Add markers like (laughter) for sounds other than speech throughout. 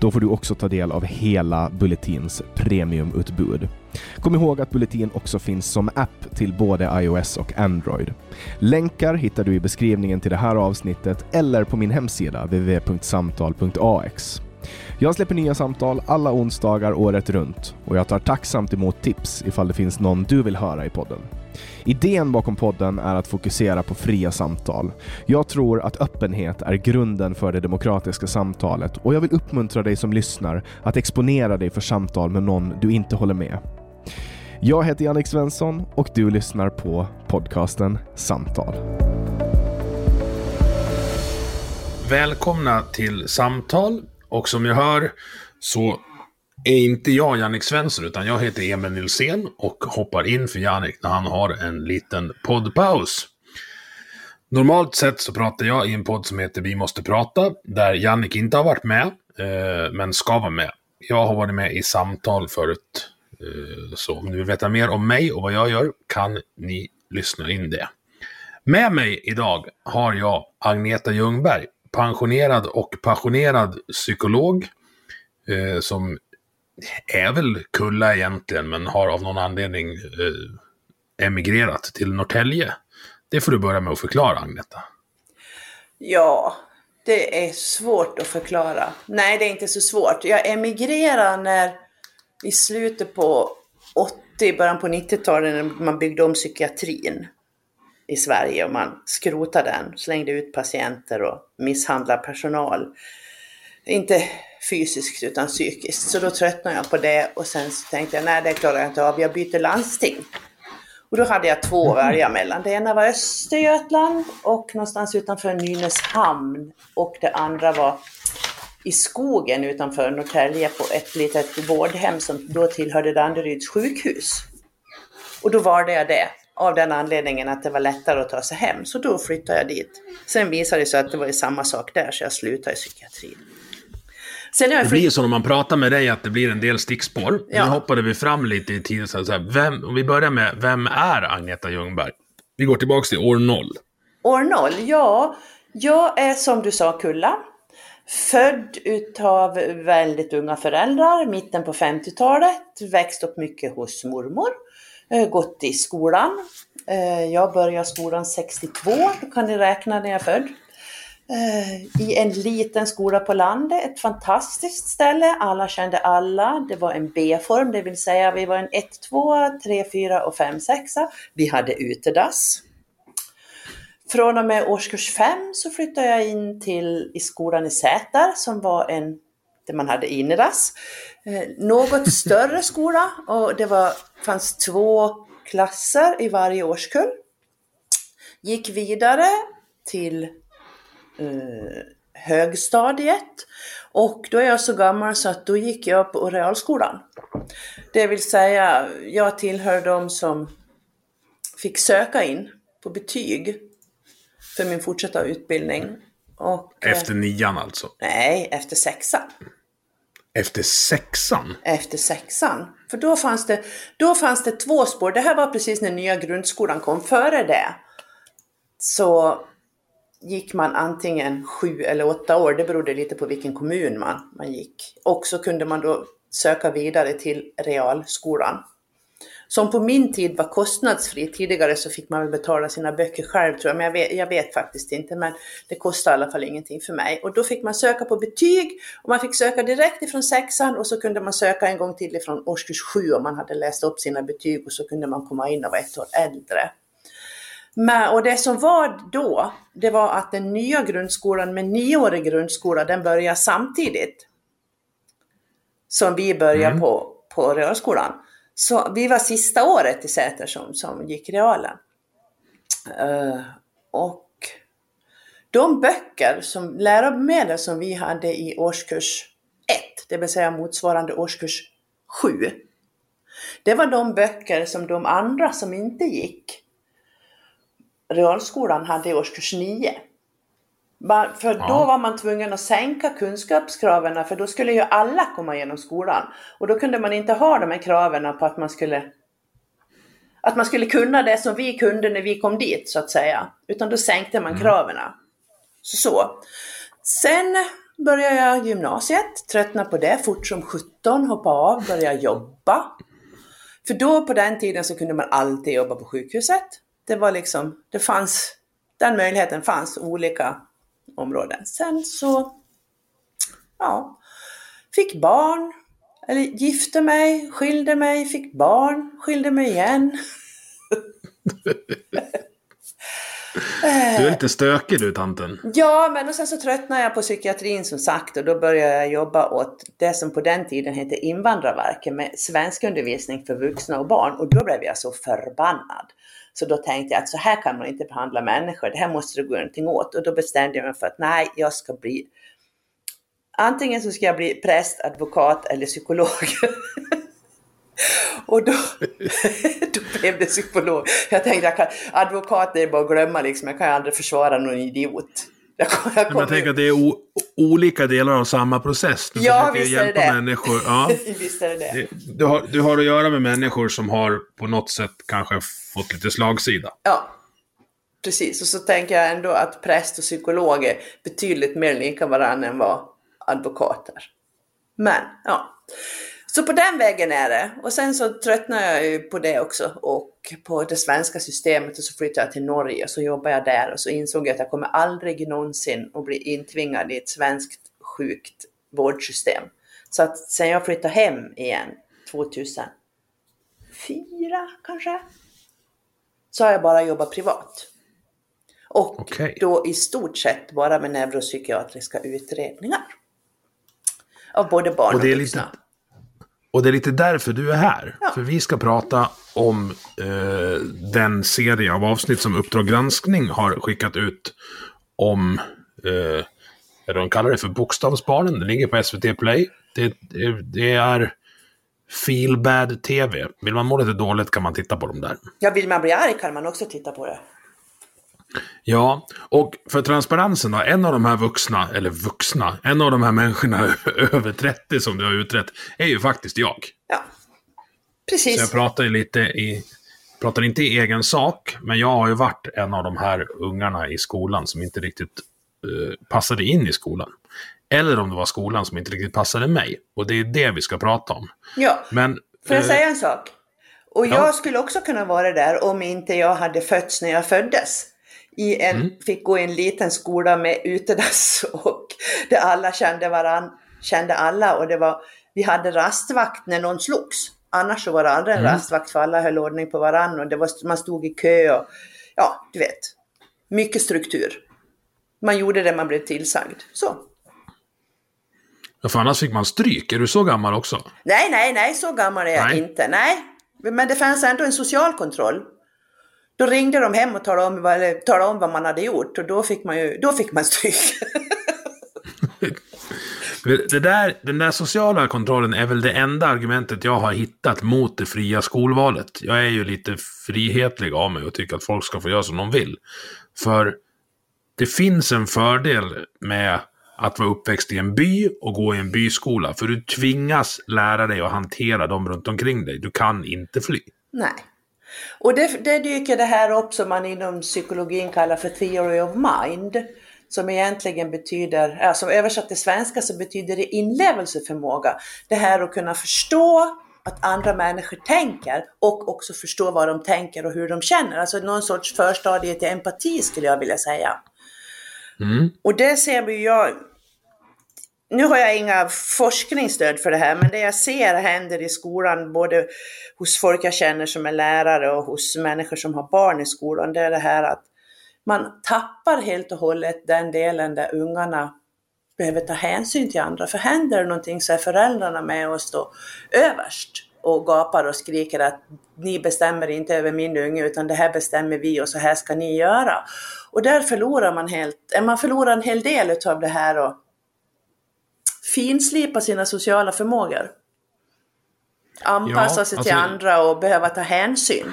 Då får du också ta del av hela Bulletins premiumutbud. Kom ihåg att Bulletin också finns som app till både iOS och Android. Länkar hittar du i beskrivningen till det här avsnittet eller på min hemsida www.samtal.ax. Jag släpper nya samtal alla onsdagar året runt och jag tar tacksamt emot tips ifall det finns någon du vill höra i podden. Idén bakom podden är att fokusera på fria samtal. Jag tror att öppenhet är grunden för det demokratiska samtalet och jag vill uppmuntra dig som lyssnar att exponera dig för samtal med någon du inte håller med. Jag heter Jannik Svensson och du lyssnar på podcasten Samtal. Välkomna till Samtal. Och som jag hör så är inte jag Jannik Svensson, utan jag heter Emil Nilsén och hoppar in för Jannik när han har en liten poddpaus. Normalt sett så pratar jag i en podd som heter Vi måste prata, där Jannik inte har varit med, eh, men ska vara med. Jag har varit med i samtal förut, eh, så om ni vill veta mer om mig och vad jag gör kan ni lyssna in det. Med mig idag har jag Agneta Ljungberg, pensionerad och passionerad psykolog, eh, som är väl Kulla egentligen, men har av någon anledning eh, emigrerat till Norrtälje. Det får du börja med att förklara, Agneta. Ja, det är svårt att förklara. Nej, det är inte så svårt. Jag emigrerade när i slutet på 80, början på 90-talet när man byggde om psykiatrin i Sverige och man skrotade den, slängde ut patienter och misshandlade personal. Inte fysiskt utan psykiskt. Så då tröttnade jag på det och sen så tänkte jag, nej det klarar jag inte av, jag byter landsting. Och då hade jag två att välja mellan. Det ena var Östergötland och någonstans utanför Nynäshamn. Och det andra var i skogen utanför Norrtälje på ett litet vårdhem som då tillhörde Danderyds sjukhus. Och då valde jag det av den anledningen att det var lättare att ta sig hem. Så då flyttade jag dit. Sen visade det sig att det var samma sak där så jag slutade i psykiatrin. Sen det blir ju så när man pratar med dig att det blir en del stickspår. Ja. Nu hoppade vi fram lite i tiden. Så här, vem, om vi börjar med, vem är Agneta Ljungberg? Vi går tillbaka till år noll. År noll, ja. Jag är som du sa Kulla. Född utav väldigt unga föräldrar, mitten på 50-talet. Växt upp mycket hos mormor. Gått i skolan. Eh, jag började skolan 62, då kan ni räkna när jag är född. Eh, i en liten skola på landet, ett fantastiskt ställe. Alla kände alla. Det var en B-form, det vill säga vi var en 1, 2, 3, 4 och 5, 6. Vi hade utedass. Från och med årskurs 5 så flyttade jag in till i skolan i Säter som var en där man hade innedass. Eh, något (laughs) större skola och det var, fanns två klasser i varje årskull. Gick vidare till eh, högstadiet och då är jag så gammal så att då gick jag på realskolan. Det vill säga, jag tillhör de som fick söka in på betyg för min fortsatta utbildning. Och, eh, Efter nian alltså? Nej, efter sexan. Efter sexan? Efter sexan. För då fanns, det, då fanns det två spår. Det här var precis när nya grundskolan kom. Före det så gick man antingen sju eller åtta år, det berodde lite på vilken kommun man, man gick. Och så kunde man då söka vidare till realskolan. Som på min tid var kostnadsfri. Tidigare så fick man väl betala sina böcker själv tror jag, men jag vet, jag vet faktiskt inte. Men det kostade i alla fall ingenting för mig. Och då fick man söka på betyg och man fick söka direkt ifrån sexan och så kunde man söka en gång till ifrån årskurs sju om man hade läst upp sina betyg och så kunde man komma in och vara ett år äldre. Men, och det som var då, det var att den nya grundskolan med nioårig grundskola, den började samtidigt som vi började Mm. på, på realskolan. Så vi var sista året i Säter som, som gick realen. Eh, och de böcker, som läromedel som vi hade i årskurs 1, det vill säga motsvarande årskurs 7, det var de böcker som de andra som inte gick realskolan hade i årskurs 9. Ba- För då Ja. var man tvungen att sänka kunskapskraven för då skulle ju alla komma igenom skolan. Och då kunde man inte ha de här kraven på att man skulle att man skulle kunna det som vi kunde när vi kom dit så att säga. Utan då sänkte man kraven. Så, så. Sen började jag gymnasiet, tröttnade på det fort som 17, hoppade av, började jobba. För då på den tiden så kunde man alltid jobba på sjukhuset. Det var liksom, det fanns, den möjligheten fanns olika områden. Sen så, ja, fick barn, eller gifte mig, skilde mig, fick barn, skilde mig igen. Du är lite stökig du, tanten. Ja, men och sen så tröttnade jag på psykiatrin som sagt och då började jag jobba åt det som på den tiden hette Invandrarverket med svenskundervisning för vuxna och barn och då blev jag så förbannad. Så då tänkte jag att så här kan man inte behandla människor, det här måste det gå någonting åt och då bestämde jag mig för att nej, jag ska bli Antingen så ska jag bli präst, advokat eller psykolog. (laughs) Och då, (laughs) då blev det psykolog. Jag tänkte, jag kan, advokat är bara att glömma liksom. Jag kan ju aldrig försvara någon idiot. (laughs) Jag, kom- jag kommer jag tänker att det är o- olika delar av samma process. Du Ja, (laughs) visst är det människor. Ja. Visst är. Det- Du har, du har att göra med människor som har på något sätt kanske fått lite slagsida. Ja, precis. Och så tänker jag ändå att präst och psykolog är betydligt mer lika varandra än vad advokater. Men, ja. Så på den vägen är det. Och sen så tröttnade jag ju på det också och på det svenska systemet och så flyttade jag till Norge och så jobbade jag där och så insåg jag att jag kommer aldrig någonsin att bli intvingad i ett svenskt sjukt vårdsystem. Så att sen jag flyttade hem igen 2004 kanske, så har jag bara jobbat privat. Och Okej. då i stort sett bara med neuropsykiatriska utredningar. Av både barn och, Och det är vuxna. lite- Och det är lite därför du är här. Ja. För vi ska prata om eh, den serie av avsnitt som Uppdrag granskning har skickat ut om, eh, vad de kallar det för, Bokstavsbarnen. Det ligger på SVT Play. Det, det, det är Feel Bad TV. Vill man må lite dåligt kan man titta på dem där. Ja, vill man bli arg kan man också titta på det. Ja, och för transparensen då, en av de här vuxna, eller vuxna, en av de här människorna (laughs) över 30 som du har utrett, är ju faktiskt jag. Ja, Så jag precis. pratar ju lite i, pratar inte i egen sak, men jag har ju varit en av de här ungarna i skolan som inte riktigt eh, passade in i skolan. Eller om det var skolan som inte riktigt passade mig. Och det är det vi ska prata om. Ja, Men, får jag eh, säga en sak? Och ja. jag skulle också kunna vara där om inte jag hade fötts när jag föddes. I en, Mm. Fick gå i en liten skola med utedass (laughs) och där alla kände varann, kände alla och det var, vi hade rastvakt när någon slogs. Annars så var det aldrig en Mm. rastvakt för alla höll ordning på varann och det var, man stod i kö och ja, du vet. Mycket struktur. Man gjorde det man blev tillsagd. Så. Ja, för annars fick man stryk. Är du så gammal också? Nej, nej, nej, så gammal är jag Nej. inte. Nej, men det fanns ändå en social kontroll. Då ringde de hem och talade om vad, eller, talade om vad man hade gjort och då fick man ju, då fick man stryk. (laughs) Det där, den där sociala kontrollen är väl det enda argumentet jag har hittat mot det fria skolvalet. Jag är ju lite frihetlig av mig och tycker att folk ska få göra som de vill. För det finns en fördel med att vara uppväxt i en by och gå i en byskola. För du tvingas lära dig att hantera dem runt omkring dig. Du kan inte fly. nej. Och det, det dyker det här upp som man inom psykologin kallar för theory of mind. Som egentligen betyder, alltså översatt till svenska så betyder det inlevelseförmåga. Det här att kunna förstå att andra människor tänker och också förstå vad de tänker och hur de känner. Alltså någon sorts förstadie till empati skulle jag vilja säga. Mm. Och det ser vi jag, nu har jag inga forskningsstöd för det här, men det jag ser händer i skolan, både hos folk jag känner som är lärare och hos människor som har barn i skolan, det är det här att man tappar helt och hållet den delen där ungarna behöver ta hänsyn till andra. För händer det någonting så är föräldrarna med och står överst och gapar och skriker att ni bestämmer inte över min unge utan det här bestämmer vi och så här ska ni göra. Och där förlorar man helt, man förlorar en hel del utav det här och finslipa sina sociala förmågor. Anpassa Ja, sig till alltså- andra och behöva ta hänsyn.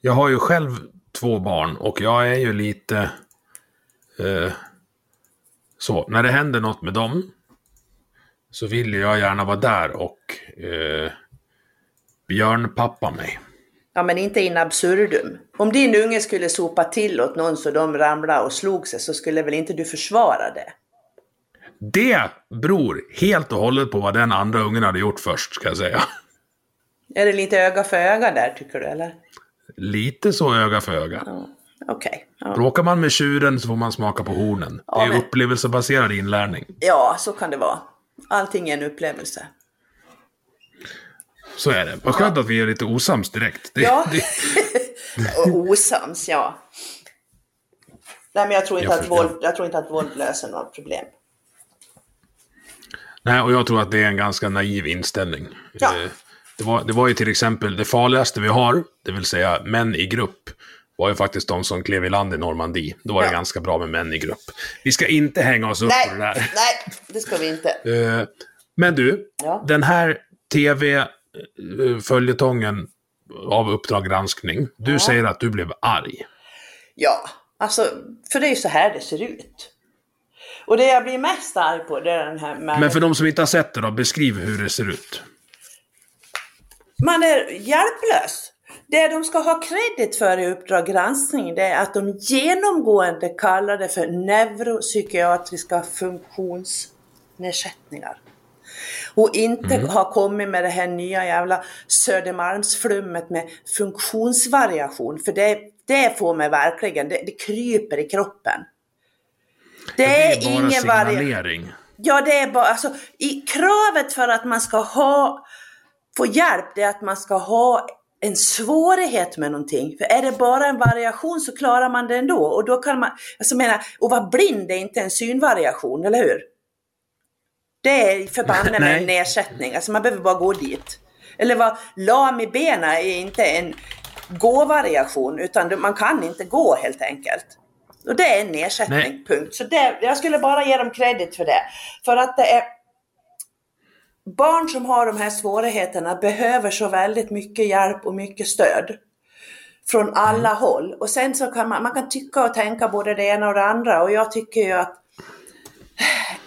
Jag har ju själv två barn och jag är ju lite... Eh, så, när det händer något med dem så vill jag gärna vara där och eh, björnpappa mig. Ja men inte in absurdum. Om din unge skulle sopa till åt någon så de ramlade och slog sig så skulle väl inte du försvara det? Det beror helt och hållet på vad den andra ungen hade gjort först, ska jag säga. Är det lite öga för öga där tycker du eller? Lite så öga för öga. Ja, Okej. Ja. Bråkar man med tjuren så får man smaka på hornen. Ja, det är men- upplevelsebaserad inlärning. ja, så kan det vara. Allting är en upplevelse. Så är det. Vad skönt att vi är lite osams direkt. Det, Ja. det, (laughs) osams, ja. Nej men jag tror inte, Jag att förstår. våld, jag tror inte att våld löser några problem. Nej, och jag tror att det är en ganska naiv inställning. Ja. Eh, Det, var, det var ju till exempel det farligaste vi har, det vill säga män i grupp, var ju faktiskt de som klev i land i Normandie. Då var det Ja. ganska bra med män i grupp. Vi ska inte hänga oss upp Nej, på det där. nej, det ska vi inte. Eh, Men du, Ja. den här tv-följetongen av Uppdrag granskning. Du säger att du blev arg. Ja, alltså, för det är ju så här det ser ut. Och det jag blir mest arg på det är den här med Men för de som inte har sett det då, beskriv hur det ser ut. Man är hjälplös. Det de ska ha kredit för i Uppdrag granskning det är att de genomgående kallar det för neuropsykiatriska funktionsnedsättningar. Och inte har kommit med det här nya jävla Södermalmsflummet med funktionsvariation. För det, det får mig verkligen, det, det kryper i kroppen. Det, är, bara ingen variation. Ja, det är bara, alltså, i kravet för att man ska ha, få hjälp, det är att man ska ha en svårighet med någonting. För är det bara en variation så klarar man det ändå. Och då kan man, alltså menar, och vara blind är inte en synvariation, eller hur? Det är förbanne med (laughs) en nedsättning, alltså man behöver bara gå dit. Eller vara lam i benen är inte en gåvariation, utan man kan inte gå helt enkelt. Och det är en nedsättning, Nej. punkt. Så det, jag skulle bara ge dem kredit för det. För att det är barn som har de här svårigheterna behöver så väldigt mycket hjälp och mycket stöd. Från alla håll. Och sen så kan man, man kan tycka och tänka både det ena och det andra. Och jag tycker ju att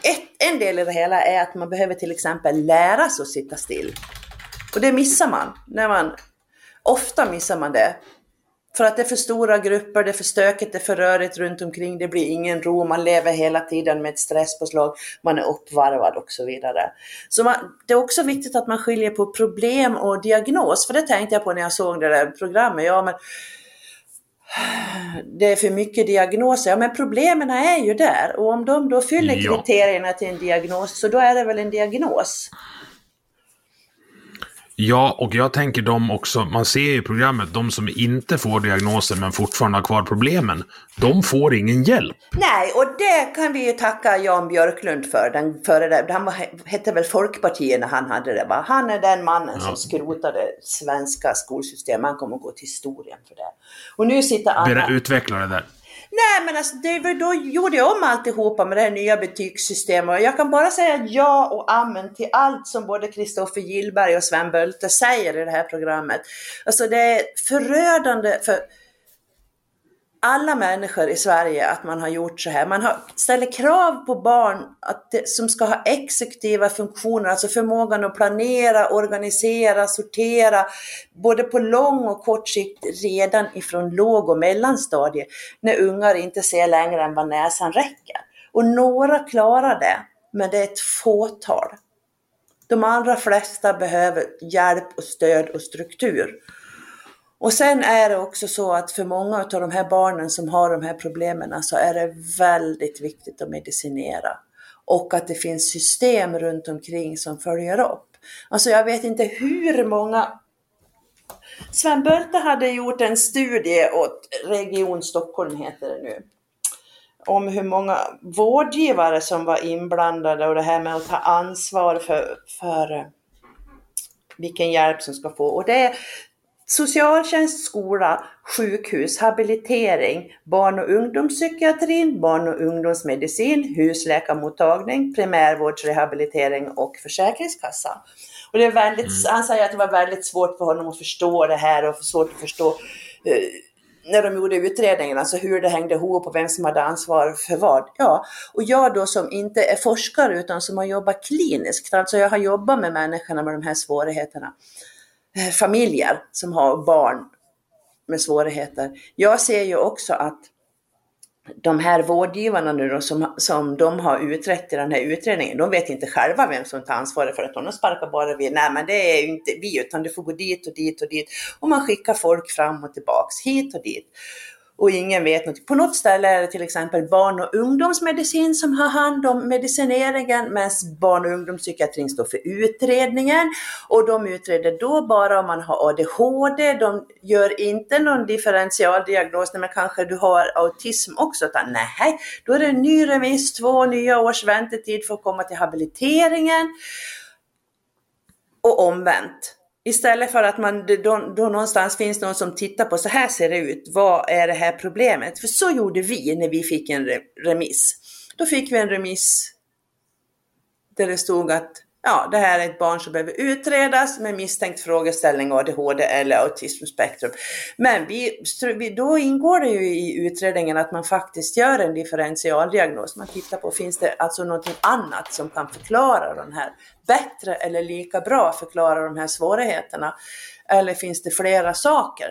ett, en del i det hela är att man behöver till exempel lära sig att sitta still. Och det missar man. När man ofta missar man det. För att det är för stora grupper, det är för stökigt, det är för rörigt runt omkring, det blir ingen ro, man lever hela tiden med ett stresspåslag, man är uppvarvad och så vidare. Så man, det är också viktigt att man skiljer på problem och diagnos, för det tänkte jag på när jag såg det där programmet. Ja, men det är för mycket diagnoser. Ja, men problemen är ju där och om de då fyller kriterierna till en diagnos, så då är det väl en diagnos. Ja, och jag tänker de också, man ser ju i programmet, de som inte får diagnosen men fortfarande har kvar problemen, de får ingen hjälp. Nej, och det kan vi ju tacka Jan Björklund för. Den före där, han hette väl Folkpartiet när han hade det va? Han är den mannen ja. som skrotade svenska skolsystemet. Han kommer att gå till historien för det. Och nu sitter Anna... Utveckla det där. Nej men alltså det, då gjorde jag om alltihopa med det här nya betygssystemet och jag kan bara säga ja och amen till allt som både Kristoffer Gillberg och Sven Bölte säger i det här programmet. Alltså det är förödande för alla människor i Sverige att man har gjort så här. Man har, ställer krav på barn att det, som ska ha exekutiva funktioner, alltså förmågan att planera, organisera, sortera, både på lång och kort sikt redan ifrån låg och mellanstadiet, när ungar inte ser längre än vad näsan räcker. Och några klarar det, men det är ett fåtal. De allra flesta behöver hjälp och stöd och struktur. Och sen är det också så att för många av de här barnen som har de här problemen så är det väldigt viktigt att medicinera. Och att det finns system runt omkring som följer upp. Alltså jag vet inte hur många Sven Bölte hade gjort en studie åt Region Stockholm, heter det nu, om hur många vårdgivare som var inblandade och det här med att ta ansvar för, för eh, vilken hjälp som ska få. Och det, Socialtjänst, skola, sjukhus, habilitering, barn och ungdomspsykiatrin, barn och ungdomsmedicin, husläkarmottagning, primärvårdsrehabilitering och försäkringskassa. Och det är väldigt, mm. Han säger att det var väldigt svårt för honom att förstå det här och svårt att förstå eh, när de gjorde utredningen, alltså hur det hängde ihop och vem som hade ansvar för vad. Ja, och jag då som inte är forskare utan som har jobbat kliniskt, alltså jag har jobbat med människorna med de här svårigheterna. Eh, familjer som har barn med svårigheter. Jag ser ju också att de här vårdgivarna nu då, som, som de har utrett i den här utredningen, de vet inte själva vem som tar ansvaret för det. De sparkar bara vid, nej men det är ju inte vi, utan du får gå dit och dit och dit. Och man skickar folk fram och tillbaks, hit och dit och ingen vet något. På något ställe är det till exempel barn och ungdomsmedicin som har hand om medicineringen medan barn och ungdomspsykiatrin står för utredningen. Och de utreder då bara om man har ADHD. De gör inte någon differentialdiagnos, men kanske du har autism också. Utan nej, då är det en ny remiss, två nya års väntetid för att komma till habiliteringen. Och omvänt. Istället för att man då, då någonstans finns någon som tittar på, så här ser det ut, vad är det här problemet? För så gjorde vi när vi fick en remiss. Då fick vi en remiss där det stod att ja, det här är ett barn som behöver utredas med misstänkt frågeställning ADHD eller autismspektrum. Men vi, då ingår det ju i utredningen att man faktiskt gör en differentialdiagnos. Man tittar på, finns det alltså någonting annat som kan förklara den här bättre eller lika bra förklara de här svårigheterna? Eller finns det flera saker?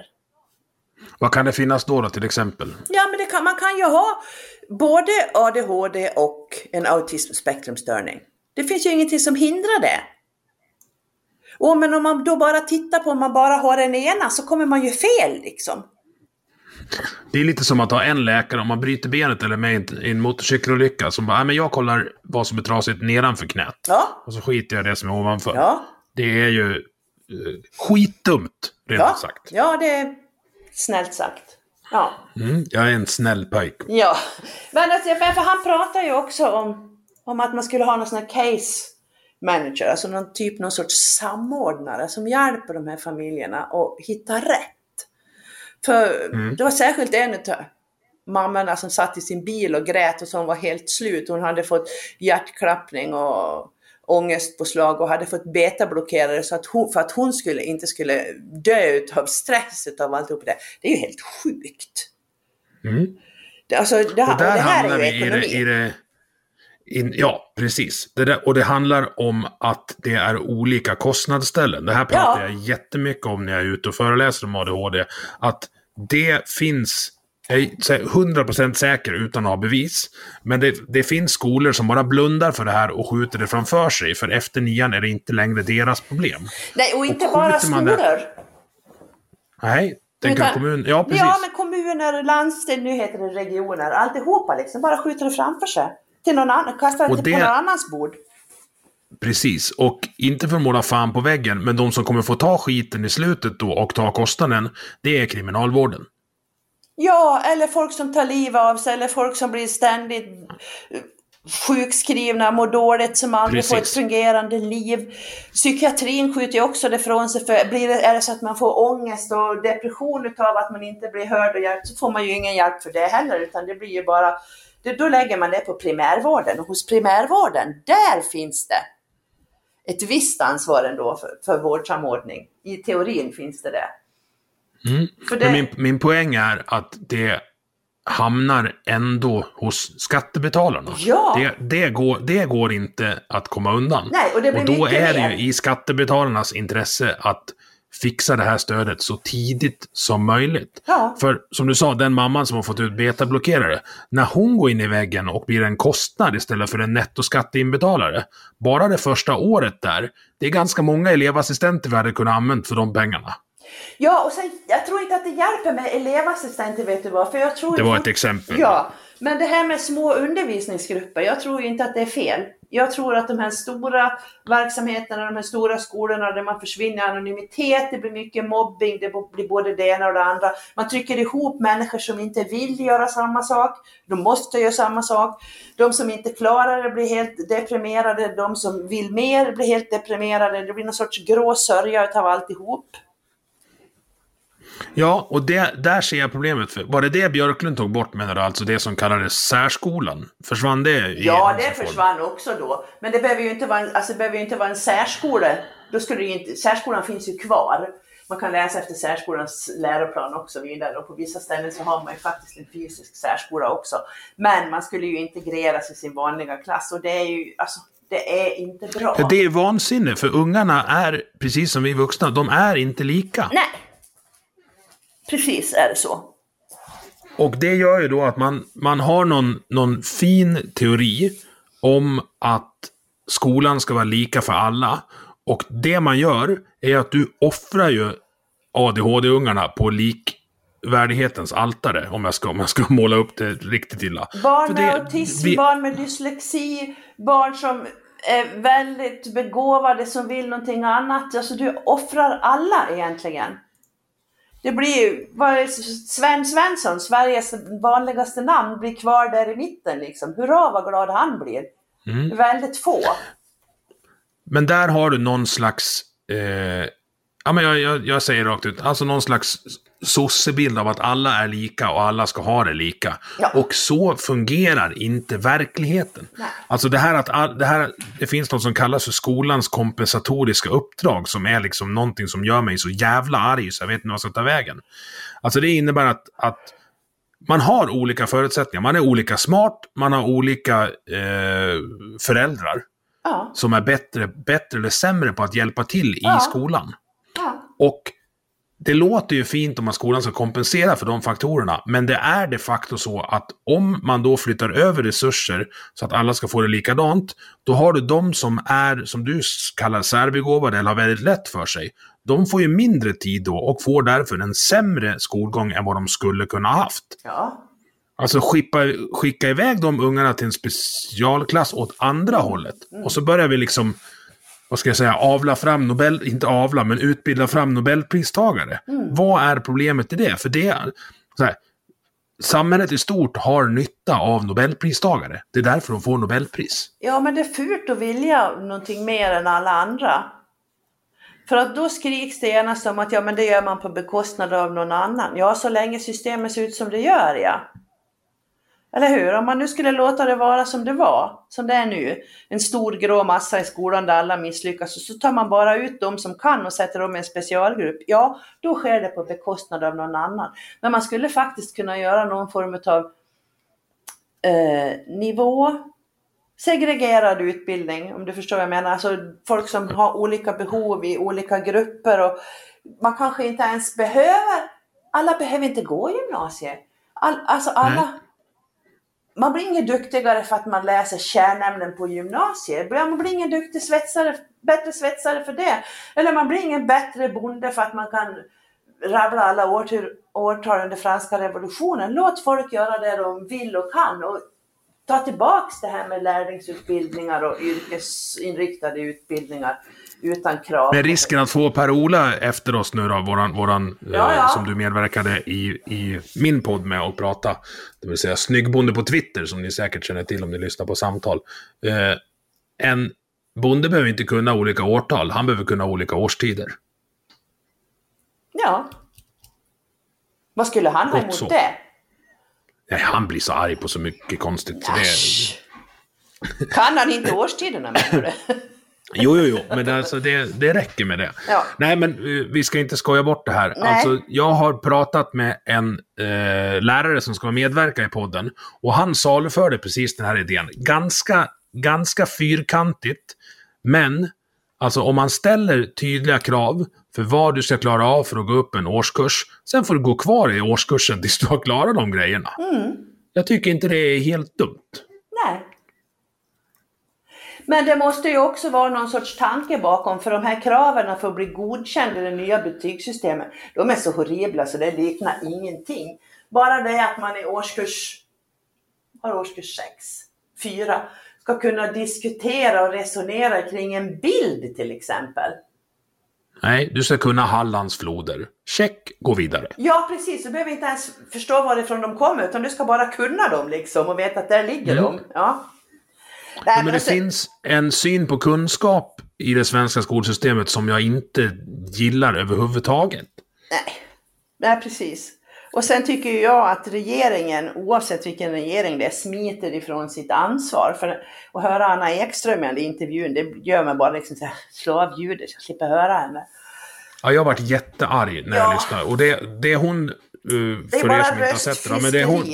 Vad kan det finnas då, då till exempel? Ja, men kan, man kan ju ha både ADHD och en autismspektrumstörning. Det finns ju ingenting som hindrar det. Och men om man då bara tittar på om man bara har den ena så kommer man ju fel liksom. Det är lite som att ha en läkare om man bryter benet eller med i en motorcykelolycka som bara, men jag kollar vad som är trasigt nedanför knät. Ja. Och så skiter jag i det som är ovanför. Ja. Det är ju uh, skitdumt, rent ja. sagt. Ja, det är snällt sagt. Ja. Mm, jag är en snäll pojk. Ja, men alltså, för han pratar ju också om om att man skulle ha någon sån här case manager, alltså någon typ, någon sorts samordnare som hjälper de här familjerna att hitta rätt. För mm. det var särskilt en av mammorna som satt i sin bil och grät och som var helt slut. Hon hade fått hjärtklappning och ångestpåslag och hade fått betablockerare så att hon, för att hon skulle, inte skulle dö av stress av alltihop det. Det är ju helt sjukt. Mm. Alltså, det, och, och det här är ju ekonomi. I det, i det in, ja, precis. Det där, och det handlar om att det är olika kostnadsställen. Det här pratar ja. jag jättemycket om när jag är ute och föreläser om ADHD. Att det finns, jag är 100% säker utan att ha bevis, men det, det, finns skolor som bara blundar för det här och skjuter det framför sig. För efter nian är det inte längre deras problem. Nej, och inte och bara skolor. Det... Nej, Utan, kommun... Ja, precis. Ja, men kommuner, landsting, nu heter det regioner, alltihopa liksom. Bara skjuter det framför sig till någon annan, kastar det, det på någon annans bord. Precis, och inte för att måla fan på väggen, men de som kommer få ta skiten i slutet då och ta kostnaden, det är kriminalvården. Ja, eller folk som tar liv av sig, eller folk som blir ständigt sjukskrivna, mår dåligt, som aldrig Precis. får ett fungerande liv. Psykiatrin skjuter ju också det från sig, för blir det, är det så att man får ångest och depression utav att man inte blir hörd och hjälpt, så får man ju ingen hjälp för det heller, utan det blir ju bara, då lägger man det på primärvården. Och hos primärvården, där finns det ett visst ansvar ändå för, för vårdsamordning. I teorin finns det det. Mm. Det min, min poäng är att det hamnar ändå hos skattebetalarna. Ja. Det, det, går, det går inte att komma undan. Nej, och och då är det ju i skattebetalarnas intresse att fixa det här stödet så tidigt som möjligt. Ja. För som du sa, den mamman som har fått ut betablockerare, när hon går in i väggen och blir en kostnad istället för en nettoskatteinbetalare, bara det första året där, det är ganska många elevassistenter vi hade kunnat använt för de pengarna. Ja, och sen, jag tror inte att det hjälper med elevassistenter, vet du vad? För jag tror Det var ett exempel. Ja, men det här med små undervisningsgrupper, jag tror ju inte att det är fel. Jag tror att de här stora verksamheterna, de här stora skolorna där man försvinner i anonymitet, det blir mycket mobbing, det blir både det ena och det andra. Man trycker ihop människor som inte vill göra samma sak, de måste göra samma sak. De som inte klarar det blir helt deprimerade, de som vill mer blir helt deprimerade. Det blir någon sorts grå sörja utav alltihop. Ja, och det, där ser jag problemet. För. Var det det Björklund tog bort menar du? Alltså det som kallades särskolan? Försvann det? i Ja, det försvann också då. Men det behöver ju inte vara en, alltså, det behöver ju inte vara en särskola. Då skulle det ju inte, särskolan finns ju kvar. Man kan läsa efter särskolans läroplan och så vidare. Och på vissa ställen så har man ju faktiskt en fysisk särskola också. Men man skulle ju integreras i sin vanliga klass och det är ju, alltså, det är inte bra. Det är vansinne, för ungarna är, precis som vi vuxna, de är inte lika. Nej. Precis är det så. Och det gör ju då att man, man har någon, någon fin teori om att skolan ska vara lika för alla. Och det man gör är att du offrar ju ADHD-ungarna på likvärdighetens altare, om jag ska, om jag ska (laughs) måla upp det riktigt illa. Barn med det- autism, vi- barn med dyslexi, barn som är väldigt begåvade som vill någonting annat. Alltså du offrar alla egentligen. Det blir ju, vad Sven Svensson, Sveriges vanligaste namn, blir kvar där i mitten liksom. Hurra vad glad han blir. Mm. Väldigt få. Men där har du någon slags, eh, ja men jag, jag, jag säger rakt ut, alltså någon slags sossebild av att alla är lika och alla ska ha det lika. Ja. Och så fungerar inte verkligheten. Nej. Alltså det här att all, det, här, det finns något som kallas för skolans kompensatoriska uppdrag som är liksom någonting som gör mig så jävla arg så jag vet inte vad jag ska ta vägen. Alltså det innebär att, att man har olika förutsättningar. Man är olika smart, man har olika eh, föräldrar Ja, som är bättre, bättre eller sämre på att hjälpa till i Ja. skolan. ja. Och det låter ju fint om att skolan ska kompensera för de faktorerna, men det är de facto så att om man då flyttar över resurser så att alla ska få det likadant, då har du de som är, som du kallar särbegåvade eller har väldigt lätt för sig. De får ju mindre tid då och får därför en sämre skolgång än vad de skulle kunna ha haft. ja. Alltså skicka, skicka iväg de ungarna till en specialklass åt andra hållet. Och så börjar vi liksom, vad ska jag säga, avla fram Nobel, inte avla, men utbilda fram Nobelpristagare. Vad är problemet i det? För det är, så här, samhället i stort har nytta av Nobelpristagare. Det är därför de får Nobelpris. Ja, men det är fult att vilja någonting mer än alla andra. För att då skriks det genast om att ja, men det gör man på bekostnad av någon annan. Ja, så länge systemet ser ut som det gör, ja. Eller hur? Om man nu skulle låta det vara som det var, som det är nu, en stor grå massa i skolan där alla misslyckas och så tar man bara ut de som kan och sätter dem i en specialgrupp. Ja, då sker det på bekostnad av någon annan. Men man skulle faktiskt kunna göra någon form av eh, nivå segregerad utbildning, om du förstår vad jag menar. Alltså folk som har olika behov i olika grupper och man kanske inte ens behöver, alla behöver inte gå gymnasiet. All, alltså alla, man blir ingen duktigare för att man läser kärnämnen på gymnasiet. Man blir ingen duktig svetsare, bättre svetsare för det. Eller man blir ingen bättre bonde för att man kan rabbla alla årtal, under franska revolutionen. Låt folk göra det de vill och kan. Och ta tillbaks det här med lärlingsutbildningar och yrkesinriktade utbildningar utan krav. Men risken att få Per-Ola efter oss nu då, våran, våran Ja, eh, ja. som du medverkade i, i min podd med och prata, det vill säga Snyggbonde på Twitter, som ni säkert känner till om ni lyssnar på samtal. Eh, en bonde behöver inte kunna olika årtal, han behöver kunna olika årstider. Ja. Vad skulle han ha emot det? Nej, han blir så arg på så mycket konstigt. Äsch. Kan han inte årstiderna menar du? (laughs) Jo, jo, jo, men det, alltså, det, det räcker med det. Ja. Nej, men eh, vi ska inte skoja bort det här. Nej. Alltså, jag har pratat med en eh, lärare som ska medverka i podden och han saluförde precis den här idén. Ganska, ganska fyrkantigt, men alltså om man ställer tydliga krav för vad du ska klara av för att gå upp en årskurs, sen får du gå kvar i årskursen (laughs) tills du har klarat de grejerna. Jag tycker inte det är helt dumt. Nej. Men det måste ju också vara någon sorts tanke bakom, för de här kraven för att bli godkänd i det nya betygssystemet, de är så horribla så det liknar ingenting. Bara det att man i årskurs, är årskurs 6, 4, ska kunna diskutera och resonera kring en bild till exempel. Nej, du ska kunna Hallands floder. Check, gå vidare. Ja precis, du behöver inte ens förstå varifrån de kommer utan du ska bara kunna dem liksom och veta att där ligger Mm. de. Ja. Nej, Men det alltså- finns en syn på kunskap i det svenska skolsystemet som jag inte gillar överhuvudtaget. Nej, nej precis. Och sen tycker jag att regeringen, oavsett vilken regering det är, smiter ifrån sitt ansvar. För att höra Anna Ekström i intervjun, det gör mig bara liksom så här, slå av ljudet, jag slipper höra henne. Ja, jag har varit jättearg när Ja. jag lyssnar. Och det, det hon, Det är för er bara som inte har sett det, men det hon,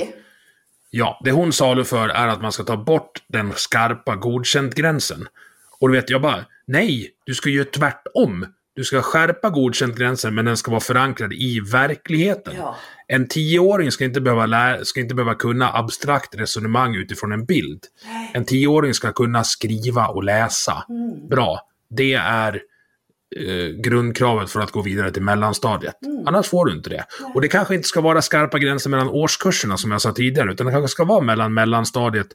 ja, det hon saluför är att man ska ta bort den skarpa godkänt-gränsen. Och du vet, jag bara, nej, du ska ju tvärtom. Du ska skärpa godkänt-gränsen, men den ska vara förankrad i verkligheten. Ja. En tioåring ska inte, behöva lä- ska inte behöva kunna abstrakt resonemang utifrån en bild. En tioåring ska kunna skriva och läsa. Mm. Bra. Det är eh, grundkravet för att gå vidare till mellanstadiet. Mm. Annars får du inte det. Och det kanske inte ska vara skarpa gränser mellan årskurserna som jag sa tidigare, utan det kanske ska vara mellan mellanstadiet,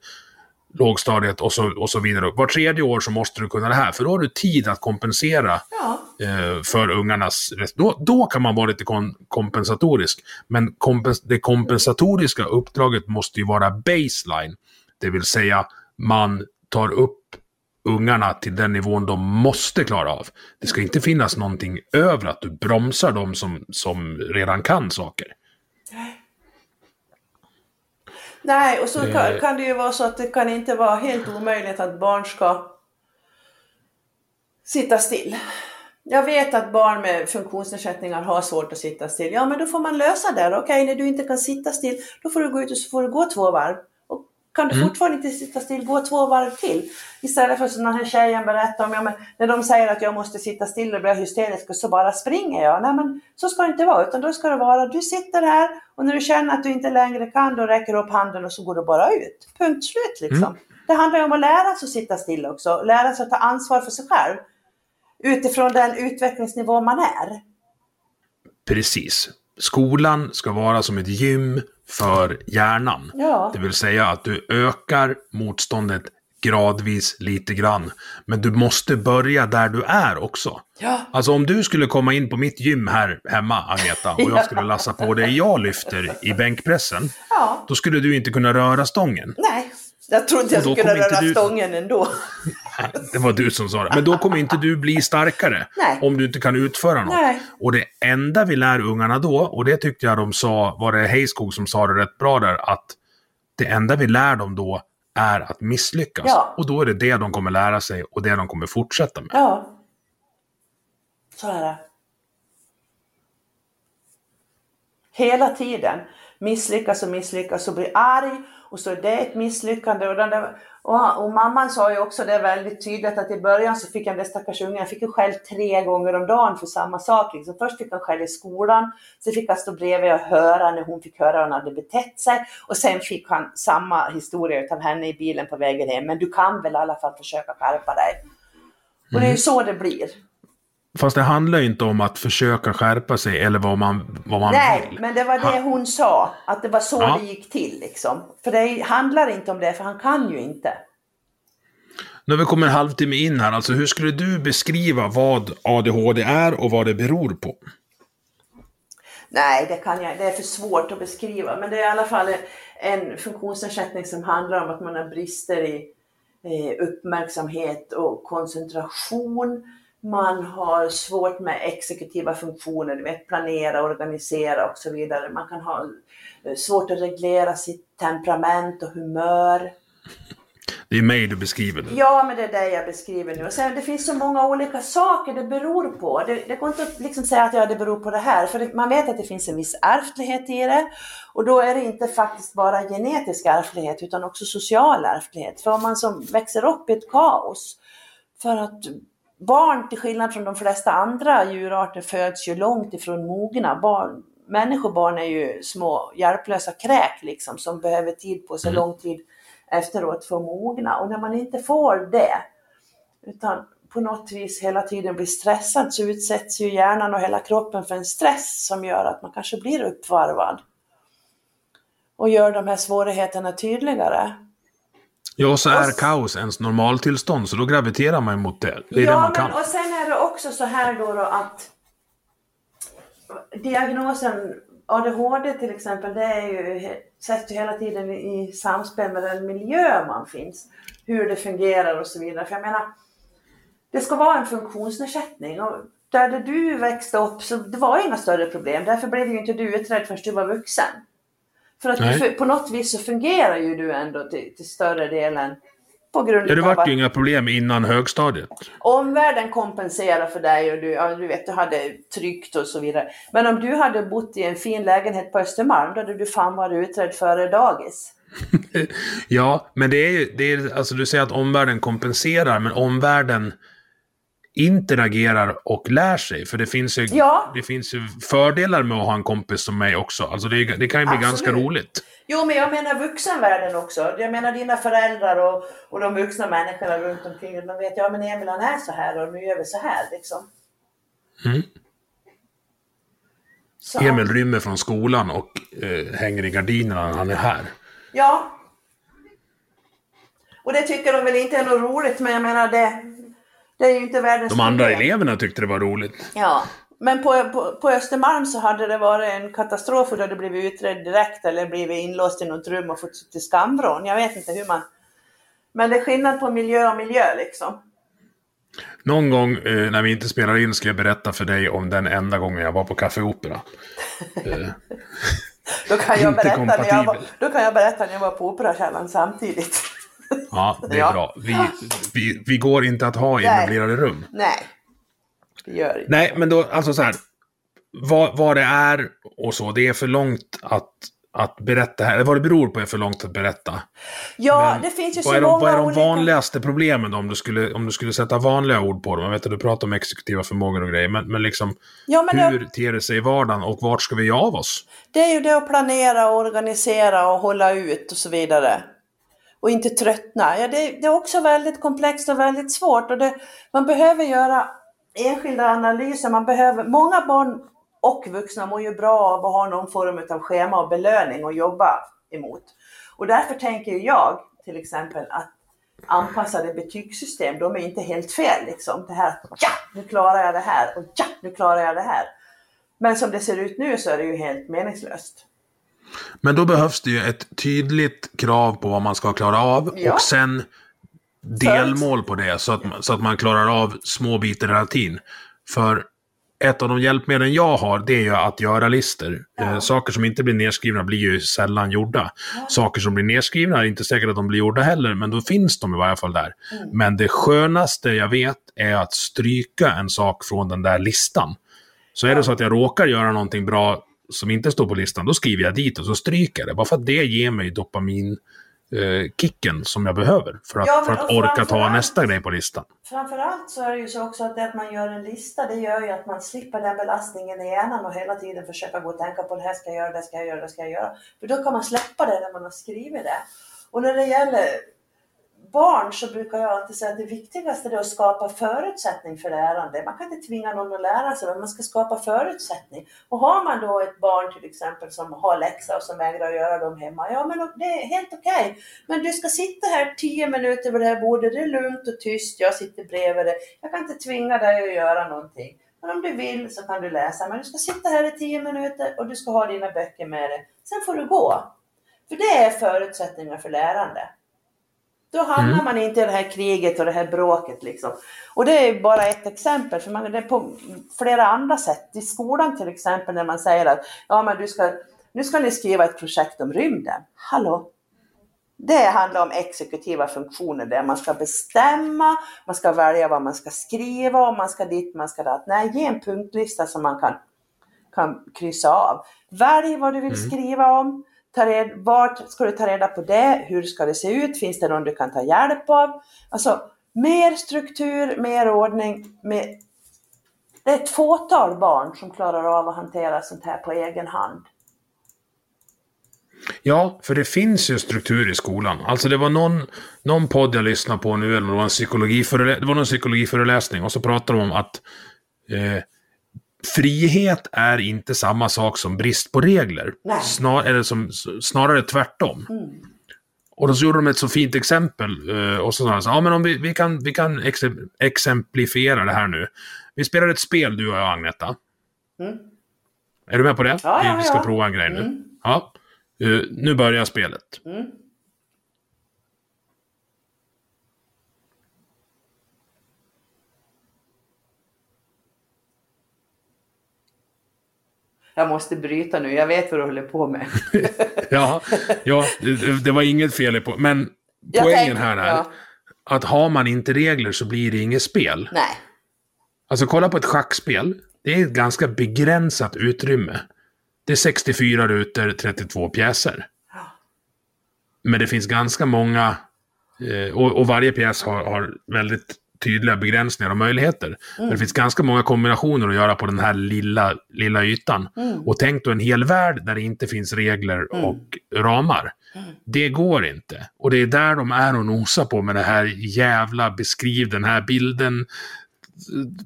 lågstadiet och så, och så vidare. Var tredje år så måste du kunna det här, för då har du tid att kompensera Ja. eh, för ungarnas... Då, då kan man vara lite kon, kompensatorisk. Men kompens, det kompensatoriska uppdraget måste ju vara baseline. Det vill säga, man tar upp ungarna till den nivån de måste klara av. Det ska inte finnas någonting över att du bromsar dem som, som redan kan saker. Nej, och så kan, kan det ju vara så att det kan inte vara helt omöjligt att barn ska sitta still. Jag vet att barn med funktionsnedsättningar har svårt att sitta still. Ja, men då får man lösa det. Okej, när du inte kan sitta still, då får du gå ut och så får du gå två varv. Kan du fortfarande inte sitta still, gå två varv till. Istället för som den här tjejen berättar om, ja, men när de säger att jag måste sitta still och blir hysterisk och så bara springer jag. Nej, men så ska det inte vara, utan då ska det vara, du sitter här och när du känner att du inte längre kan, då räcker du upp handen och så går du bara ut. Punkt slut liksom. Det handlar ju om att lära sig att sitta still också, lära sig att ta ansvar för sig själv. Utifrån den utvecklingsnivå man är. Precis. Skolan ska vara som ett gym för hjärnan. Ja. Det vill säga att du ökar motståndet gradvis lite grann. Men du måste börja där du är också. Ja. Alltså om du skulle komma in på mitt gym här hemma, Agneta, och jag skulle lassa på det jag lyfter i bänkpressen, Ja. då skulle du inte kunna röra stången. Nej, jag trodde jag Och då skulle kunna inte röra du- stången ändå. Det var du som sa det. Men då kommer inte du bli starkare. Nej. Om du inte kan utföra något. Nej. Och det enda vi lär ungarna då, och det tyckte jag de sa, var det Heiskog som sa det rätt bra där, att det enda vi lär dem då är att misslyckas. Ja. Och då är det det de kommer lära sig och det de kommer fortsätta med. Ja. Så är det. Hela tiden. Misslyckas och misslyckas och blir arg och så är det ett misslyckande. Och, den där, och, och mamman sa ju också det väldigt tydligt att i början så fick han det stackars ungen, han fick ju skäll tre gånger om dagen för samma sak. Liksom. Först fick han skäll i skolan, sen fick han stå bredvid och höra när hon fick höra hur han hade betett sig. Och sen fick han samma historia av henne i bilen på vägen hem. Men du kan väl i alla fall försöka skärpa dig. Och det är ju så det blir. Fast det handlar ju inte om att försöka skärpa sig eller vad man, vad man Nej, vill. men det var det hon sa. Att det var så Ja. det gick till liksom. För det handlar inte om det, för han kan ju inte. Nu har vi kommit en halvtimme in här, alltså hur skulle du beskriva vad ADHD är och vad det beror på? Nej, det kan jag Det är för svårt att beskriva. Men det är i alla fall en funktionsnedsättning som handlar om att man har brister i uppmärksamhet och koncentration. Man har svårt med exekutiva funktioner, du vet planera, organisera och så vidare. Man kan ha eh, svårt att reglera sitt temperament och humör. Det är mig du beskriver nu. Ja, men det är det jag beskriver nu. Och sen, det finns så många olika saker det beror på. Det, det går inte att liksom säga att ja, det beror på det här. För det, man vet att det finns en viss ärftlighet i det. Och då är det inte faktiskt bara genetisk ärftlighet utan också social ärftlighet. För om man som växer upp i ett kaos. För att barn, till skillnad från de flesta andra djurarter, föds ju långt ifrån mogna. Barn, människobarn är ju små hjälplösa kräk liksom, som behöver tid på sig, Mm. lång tid efteråt för att mogna. Och när man inte får det, utan på något vis hela tiden blir stressad, så utsätts ju hjärnan och hela kroppen för en stress som gör att man kanske blir uppvarvad. Och gör de här svårigheterna tydligare. Ja, så är Och- kaos ens normaltillstånd, så då graviterar man mot det. Det är ja, det man men kan. och sen är det också så här då, då att diagnosen ADHD till exempel, det är ju, sätts ju hela tiden i samspel med den miljö man finns. Hur det fungerar och så vidare. För jag menar, det ska vara en funktionsnedsättning. Och där du växte upp så det var inga större problem. Därför blev ju inte du utredd förrän du var vuxen. För att du, på något vis så fungerar ju du ändå till, till större delen på grund Ja, det att ju inga problem innan högstadiet. omvärlden kompenserar för dig och du, ja, du vet, du hade tryggt och så vidare. Men om du hade bott i en fin lägenhet på Östermalm, då hade du fan varit utredd före dagis. (laughs) Ja, men det är ju, det är, alltså du säger att omvärlden kompenserar, men omvärlden interagerar och lär sig. För det finns ju, Ja. det finns ju fördelar med att ha en kompis som mig också. Alltså det, det kan ju bli Absolut. ganska roligt. Jo, men jag menar vuxenvärlden också. Jag menar dina föräldrar och, och de vuxna människorna runt omkring. De vet, ja men Emil han är så här och nu gör vi så här liksom. Mm. Så, Emil rymmer från skolan och eh, hänger i gardinerna när han är här. Ja. Och det tycker de väl inte är något roligt, men jag menar det, det är ju inte världens De andra problem. eleverna tyckte det var roligt. Ja, men på, på, på Östermalm så hade det varit en katastrof och du hade blivit utredd direkt eller blivit inlåst i något rum och fått sitta i skamvrån. Jag vet inte hur man... Men det är skillnad på miljö och miljö liksom. Någon gång eh, när vi inte spelar in ska jag berätta för dig om den enda gången jag var på Café Opera. (laughs) Eh, Då kan jag (laughs) berätta, när jag var, då kan jag berätta när jag var på Operakällaren samtidigt. Ja, det är Ja. bra. Vi, vi, vi går inte att ha i möblerade rum. Nej, det gör det inte. Nej, men då, alltså så här. Vad, vad det är och så, det är för långt att, att berätta här. Eller vad det beror på är för långt att berätta. Ja, Men det finns ju så de, många vad är de olika... vanligaste problemen då, om du, skulle, om du skulle sätta vanliga ord på dem? Jag vet att du pratar om exekutiva förmågor och grejer, men, men liksom Ja, men det, hur ter det sig i vardagen och vart ska vi ge av oss? det är ju det att planera och organisera och hålla ut och så vidare. Och inte tröttna. Ja, det, det är också väldigt komplext och väldigt svårt. Och det, man behöver göra enskilda analyser. Man behöver, många barn och vuxna mår ju bra av att ha någon form av schema och belöning att jobba emot. Och därför tänker jag till exempel att anpassade betygssystem, de är inte helt fel. Liksom. Det här, ja, nu klarar jag det här och ja, nu klarar jag det här. Men som det ser ut nu så är det ju helt meningslöst. Men då behövs det ju ett tydligt krav på vad man ska klara av Ja. och sen delmål på det så att, man- så att man klarar av små bitar hela tiden. För ett av de hjälpmedel jag har, det är ju att göra listor. Eh, saker som inte blir nedskrivna blir ju sällan gjorda. Saker som blir nedskrivna är inte säkert att de blir gjorda heller, men då finns de i varje fall där. Men det skönaste jag vet är att stryka en sak från den där listan. Så är det så att jag råkar göra någonting bra som inte står på listan, då skriver jag dit och så stryker jag det. Bara för att det ger mig dopamin eh, kicken som jag behöver för att, Ja, för att orka ta nästa grej på listan. Framförallt så är det ju så också att det att man gör en lista, det gör ju att man slipper den belastningen i hjärnan och hela tiden försöka gå och tänka på det här ska jag göra, det ska jag göra, det ska jag göra. För då kan man släppa det när man har skrivit det. Och när det gäller barn så brukar jag alltid säga att det viktigaste är att skapa förutsättning för lärande. Man kan inte tvinga någon att lära sig, men man ska skapa förutsättning. Och har man då ett barn till exempel som har läxa och som vägrar göra dem hemma, ja men det är helt okej. Okay. Men du ska sitta här tio minuter vid det här bordet, det är lugnt och tyst, jag sitter bredvid dig. Jag kan inte tvinga dig att göra någonting. Men om du vill så kan du läsa. Men du ska sitta här i tio minuter och du ska ha dina böcker med dig. Sen får du gå. För det är förutsättningar för lärande. Då hamnar mm. man inte i det här kriget och det här bråket liksom. Och det är bara ett exempel, för man, det är på flera andra sätt. I skolan till exempel när man säger att ja, men du ska, nu ska ni skriva ett projekt om rymden. Hallå? Det handlar om exekutiva funktioner där man ska bestämma, man ska välja vad man ska skriva och man ska dit, man ska dit. Nej, ge en punktlista som man kan, kan kryssa av. Välj vad du vill mm. skriva om. Ta reda, vart ska du ta reda på det? Hur ska det se ut? Finns det någon du kan ta hjälp av? Alltså, mer struktur, mer ordning. Mer... Det är ett fåtal barn som klarar av att hantera sånt här på egen hand. Ja, för det finns ju struktur i skolan. Alltså det var någon, någon podd jag lyssnade på nu, eller det var en, psykologiförelä- det var någon psykologiföreläsning, och så pratade de om att eh, frihet är inte samma sak som brist på regler. Snar, eller som, snarare tvärtom. Mm. Och då så gjorde de ett så fint exempel. Eh, och så sa de så, ja men om vi, vi kan, vi kan ex exemplifiera det här nu. Vi spelar ett spel du och jag, Agneta. Mm. Är du med på det? Ja, ja, vi ska prova en grej nu. Mm. Ja. Uh, nu börjar spelet. Jag måste bryta nu, jag vet vad du håller på med. (laughs) ja, ja det, det, var inget fel på. Men poängen här är ja. att har man inte regler så blir det inget spel. Nej. Alltså kolla på ett schackspel. Det är ett ganska begränsat utrymme. Det är 64 rutor, 32 pjäser. Men det finns ganska många, eh, och, och, varje pjäs har, har, väldigt tydliga begränsningar och möjligheter. Mm. Men det finns ganska många kombinationer att göra på den här lilla, lilla ytan. Mm. Och tänk då en hel värld där det inte finns regler mm. och ramar. Mm. Det går inte. Och det är där de är och nosar på med det här jävla beskriv den här bilden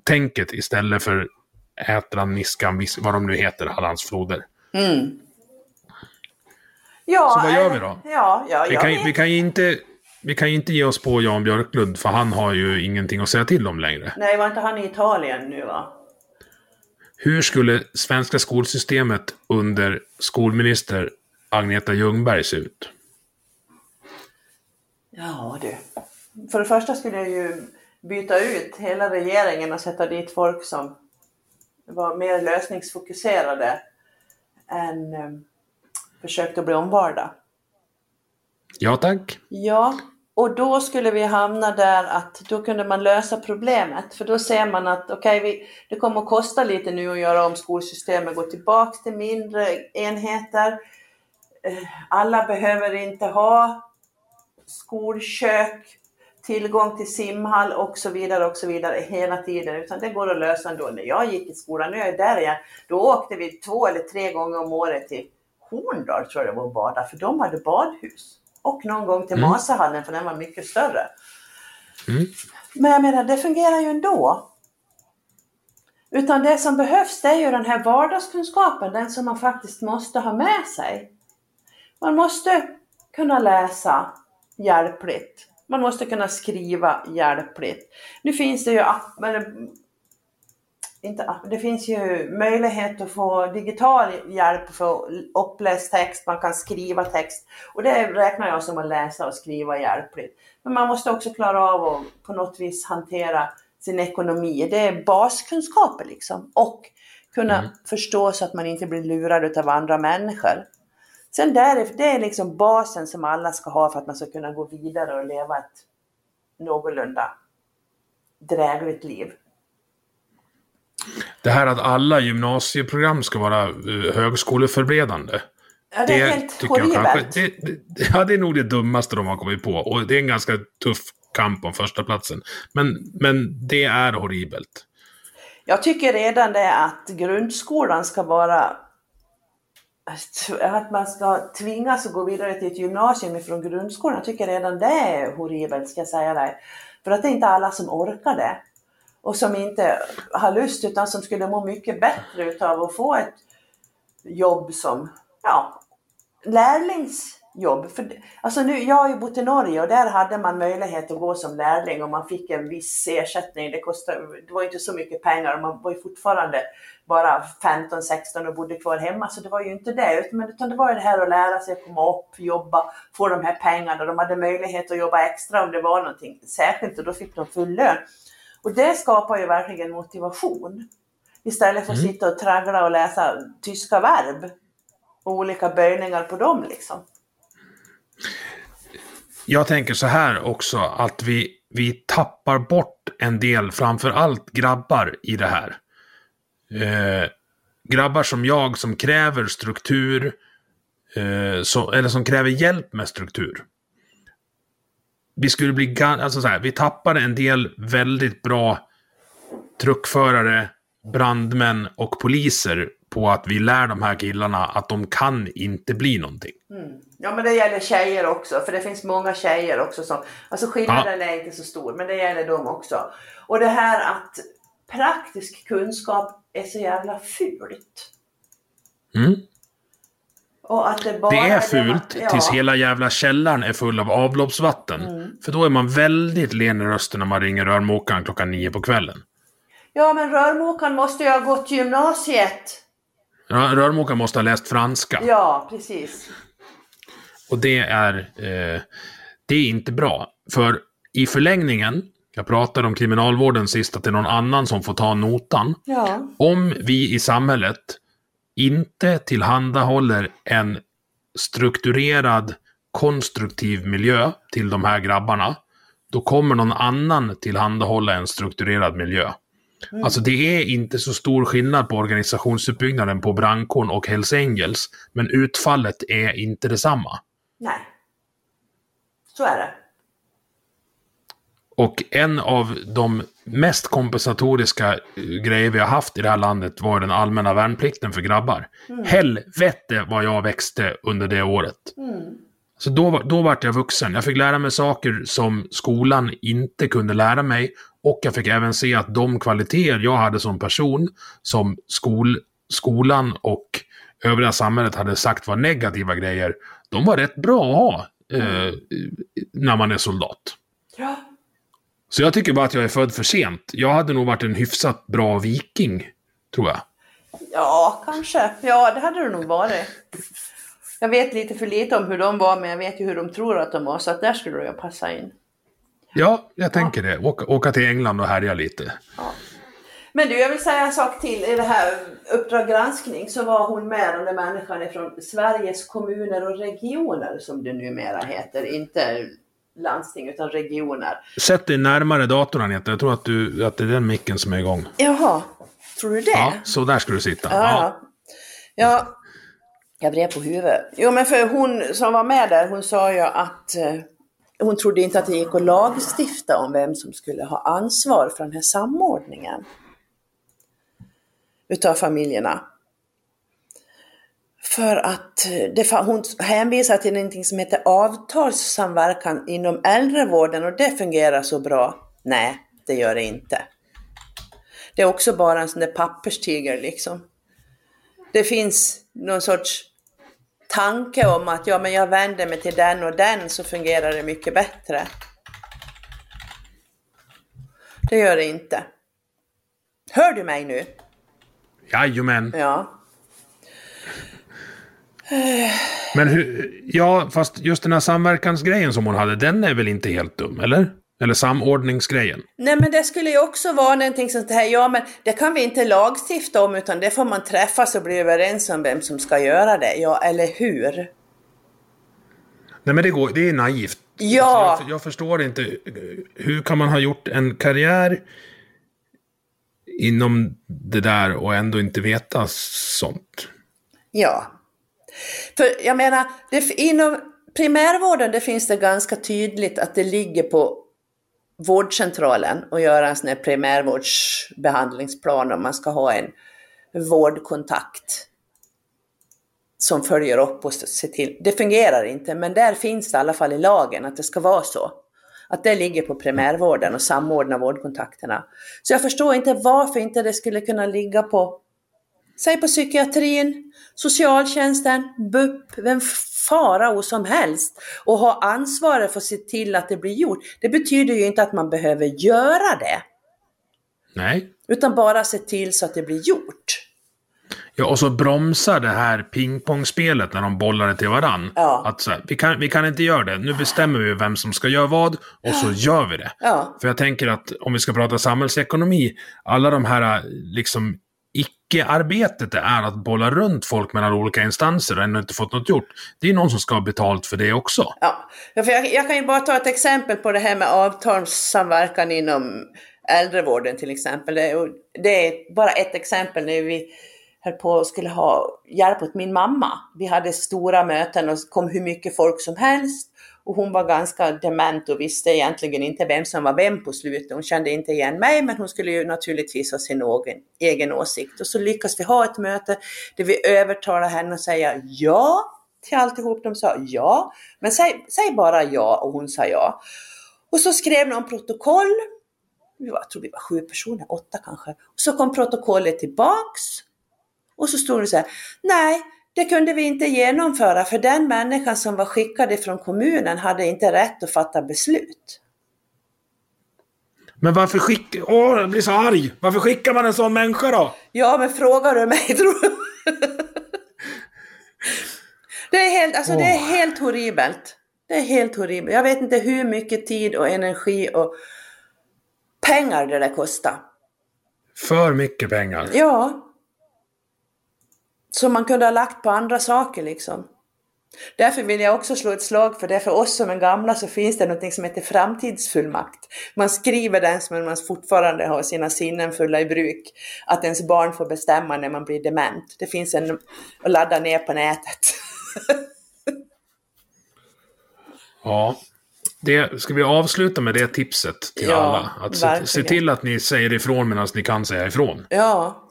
tänket istället för Ätran, Niskan, vad de nu heter, Hallandsfloder. Mm. Ja, så vad gör vi då? Ja, ja, vi, kan, vi, kan ju inte, vi kan ju inte ge oss på Jan Björklund, för han har ju ingenting att säga till om längre. Nej, var inte han i Italien nu va? Hur skulle svenska skolsystemet under skolminister Agneta Ljungberg se ut? Ja du. För det första skulle jag ju byta ut hela regeringen och sätta dit folk som var mer lösningsfokuserade än um, försökte bli omvalda. Ja tack. Ja, och då skulle vi hamna där att då kunde man lösa problemet. För då ser man att okej, okay, det kommer att kosta lite nu att göra om skolsystemet, gå tillbaka till mindre enheter. Eh, alla behöver inte ha skolkök, tillgång till simhall och så vidare och så vidare hela tiden. Utan det går att lösa ändå. När jag gick i skolan, nu är jag där igen, då åkte vi två eller tre gånger om året till Horndal tror jag det var och badade, för de hade badhus. Och någon gång till mm. Masahallen för den var mycket större. Mm. Men jag menar, det fungerar ju ändå. Utan det som behövs det är ju den här vardagskunskapen, den som man faktiskt måste ha med sig. Man måste kunna läsa hjälpligt. Man måste kunna skriva hjälpligt. Nu finns det ju inte, det finns ju möjlighet att få digital hjälp för uppläst text, man kan skriva text och det räknar jag som att läsa och skriva hjälpligt. Men man måste också klara av att på något vis hantera sin ekonomi. Det är baskunskaper liksom och kunna mm. förstå så att man inte blir lurad av andra människor. Sen där, det är liksom basen som alla ska ha för att man ska kunna gå vidare och leva ett någorlunda drägligt liv. Det här att alla gymnasieprogram ska vara uh, högskoleförberedande. Ja, det är det helt horribelt. Kanske, det, det, ja, det är nog det dummaste de har kommit på. Och det är en ganska tuff kamp om första platsen. Men, men det är horribelt. Jag tycker redan det att grundskolan ska vara att man ska tvingas att gå vidare till ett gymnasium ifrån grundskolan. Jag tycker redan det är horribelt ska jag säga dig. För att det är inte alla som orkar det. Och som inte har lust utan som skulle må mycket bättre utav att få ett jobb som ja, lärlingsjobb. För, alltså nu, jag har ju bott i Norge och där hade man möjlighet att gå som lärling och man fick en viss ersättning. Det, kostade, det var inte så mycket pengar och man var ju fortfarande bara 15-16 och bodde kvar hemma. Så det var ju inte det. Utan, utan det var ju det här att lära sig att komma upp, jobba, få de här pengarna. De hade möjlighet att jobba extra om det var någonting särskilt och då fick de full lön. Och det skapar ju verkligen motivation. Istället för att mm. sitta och traggla och läsa tyska verb och olika böjningar på dem liksom. Jag tänker så här också att vi, vi tappar bort en del, framför allt grabbar i det här. Eh, grabbar som jag som kräver struktur, eh, så, eller som kräver hjälp med struktur. Vi skulle bli, alltså så här, vi tappade en del väldigt bra truckförare, brandmän och poliser på att vi lär de här killarna att de kan inte bli någonting. Mm. Ja men det gäller tjejer också, för det finns många tjejer också som, alltså skillnaden ja. är inte så stor, men det gäller dem också. Och det här att praktisk kunskap är så jävla fult. Mm. Det, det är fult det man, ja. tills hela jävla källaren är full av avloppsvatten. Mm. För då är man väldigt len i rösten när man ringer rörmokaren klockan nio på kvällen. Ja, men rörmokaren måste ju ha gått gymnasiet. Ja, rörmokaren måste ha läst franska. Ja, precis. Och det är, eh, det är inte bra. För i förlängningen, jag pratade om kriminalvården sist, att det är någon annan som får ta notan. Ja. Om vi i samhället inte tillhandahåller en strukturerad, konstruktiv miljö till de här grabbarna, då kommer någon annan tillhandahålla en strukturerad miljö. Mm. Alltså det är inte så stor skillnad på organisationsuppbyggnaden på brandkåren och Hells Angels, men utfallet är inte detsamma. Nej. Så är det. Och en av de mest kompensatoriska eh, grejer vi har haft i det här landet var den allmänna värnplikten för grabbar. Mm. Helvete vad jag växte under det året. Mm. Så då, då vart jag vuxen. Jag fick lära mig saker som skolan inte kunde lära mig. Och jag fick även se att de kvaliteter jag hade som person, som skol, skolan och övriga samhället hade sagt var negativa grejer, de var rätt bra att ha eh, när man är soldat. Ja. Så jag tycker bara att jag är född för sent. Jag hade nog varit en hyfsat bra viking, tror jag. Ja, kanske. Ja, det hade du nog varit. Jag vet lite för lite om hur de var, men jag vet ju hur de tror att de var, så att där skulle jag passa in. Ja, jag tänker ja. det. Åka, åka till England och härja lite. Ja. Men du, jag vill säga en sak till. I det här Uppdrag granskning så var hon med, den där människan från Sveriges kommuner och regioner som det numera heter. Inte landsting utan regioner. Sätt dig närmare datorn Anette. Jag tror att, du, att det är den micken som är igång. Jaha, tror du det? Ja, så där ska du sitta. Ja, ja. ja jag vred på huvudet. Jo, men för hon som var med där, hon sa ju att eh, hon trodde inte att det gick att lagstifta om vem som skulle ha ansvar för den här samordningen utav familjerna. För att eh, det, hon hänvisar till någonting som heter avtalssamverkan inom äldrevården och det fungerar så bra. Nej, det gör det inte. Det är också bara en sån där papperstiger liksom. Det finns någon sorts tanke om att ja, men jag vänder mig till den och den så fungerar det mycket bättre. Det gör det inte. Hör du mig nu? Jajamän. Ja. Men hur, ja, fast just den här samverkansgrejen som hon hade, den är väl inte helt dum, eller? Eller samordningsgrejen. Nej men det skulle ju också vara någonting sånt här, ja men det kan vi inte lagstifta om utan det får man träffas och bli överens om vem som ska göra det, ja eller hur? Nej men det, går, det är naivt. Ja! Alltså, jag, jag förstår inte, hur kan man ha gjort en karriär inom det där och ändå inte veta sånt? Ja. För jag menar, det, inom primärvården det finns det ganska tydligt att det ligger på vårdcentralen och göra en sån här primärvårdsbehandlingsplan om man ska ha en vårdkontakt. som följer upp och ser till. Det fungerar inte, men där finns det i alla fall i lagen att det ska vara så. Att det ligger på primärvården och samordna vårdkontakterna. Så jag förstår inte varför inte det skulle kunna ligga på, säg på psykiatrin, socialtjänsten, BUP, vem farao som helst och ha ansvaret för att se till att det blir gjort. Det betyder ju inte att man behöver göra det. Nej. Utan bara se till så att det blir gjort. Ja, och så bromsar det här pingpongspelet när de bollar det till varann. Ja. Att så här, vi, kan, vi kan inte göra det. Nu bestämmer vi vem som ska göra vad och så gör vi det. Ja. För jag tänker att om vi ska prata samhällsekonomi, alla de här liksom icke-arbetet det är att bolla runt folk mellan olika instanser och ännu inte fått något gjort. Det är någon som ska ha betalt för det också. Ja, Ja, för jag, jag kan ju bara ta ett exempel på det här med avtalssamverkan inom äldrevården till exempel. Det, det är bara ett exempel när vi höll på och skulle ha hjälp åt min mamma. Vi hade stora möten och kom hur mycket folk som helst. Och hon var ganska dement och visste egentligen inte vem som var vem på slutet. Hon kände inte igen mig men hon skulle ju naturligtvis ha sin egen, egen åsikt. Och så lyckas vi ha ett möte där vi övertalar henne och säger ja till alltihop. De sa ja, men säg, säg bara ja och hon sa ja. Och så skrev någon protokoll. Vi var, jag tror vi var sju personer, åtta kanske. Och så kom protokollet tillbaks. Och så stod det så här, nej, det kunde vi inte genomföra för den människan som var skickad ifrån kommunen hade inte rätt att fatta beslut. Men varför skickar... Åh, jag blir så arg! Varför skickar man en sån människa då? Ja, men frågar du mig (laughs) tror jag. Det är helt, alltså det är helt horribelt. Det är helt horribelt. Jag vet inte hur mycket tid och energi och pengar det där kostar. För mycket pengar. Ja. Som man kunde ha lagt på andra saker liksom. Därför vill jag också slå ett slag för det. För oss som är gamla så finns det något som heter framtidsfullmakt. Man skriver den som man fortfarande har sina sinnen fulla i bruk. Att ens barn får bestämma när man blir dement. Det finns en att ladda ner på nätet. (laughs) Ja. Det, ska vi avsluta med det tipset till Ja, alla? Att se, se till att ni säger ifrån medan ni kan säga ifrån. Ja.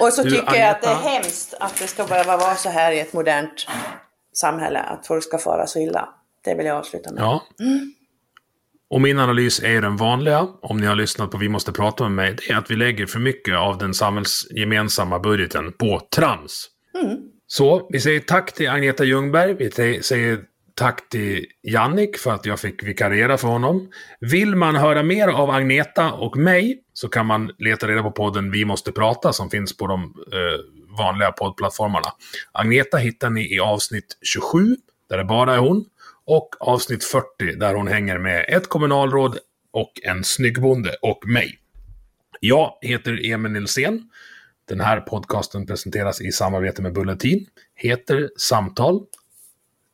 Och så Du, tycker jag att det är Agneta. hemskt att det ska behöva vara så här i ett modernt samhälle. Att folk ska fara så illa. Det vill jag avsluta med. Ja. Och min analys är den vanliga, om ni har lyssnat på Vi måste prata med mig, det är att vi lägger för mycket av den samhällsgemensamma budgeten på trams. Så vi säger tack till Agneta Ljungberg, vi säger tack till Jannik för att jag fick vikariera för honom. Vill man höra mer av Agneta och mig så kan man leta reda på podden Vi måste prata som finns på de eh, vanliga poddplattformarna. Agneta hittar ni i avsnitt 27, där det bara är hon, och avsnitt 40 där hon hänger med ett kommunalråd och en snyggbonde och mig. Jag heter Emil Nilsén. Den här podcasten presenteras i samarbete med Bulletin, heter Samtal.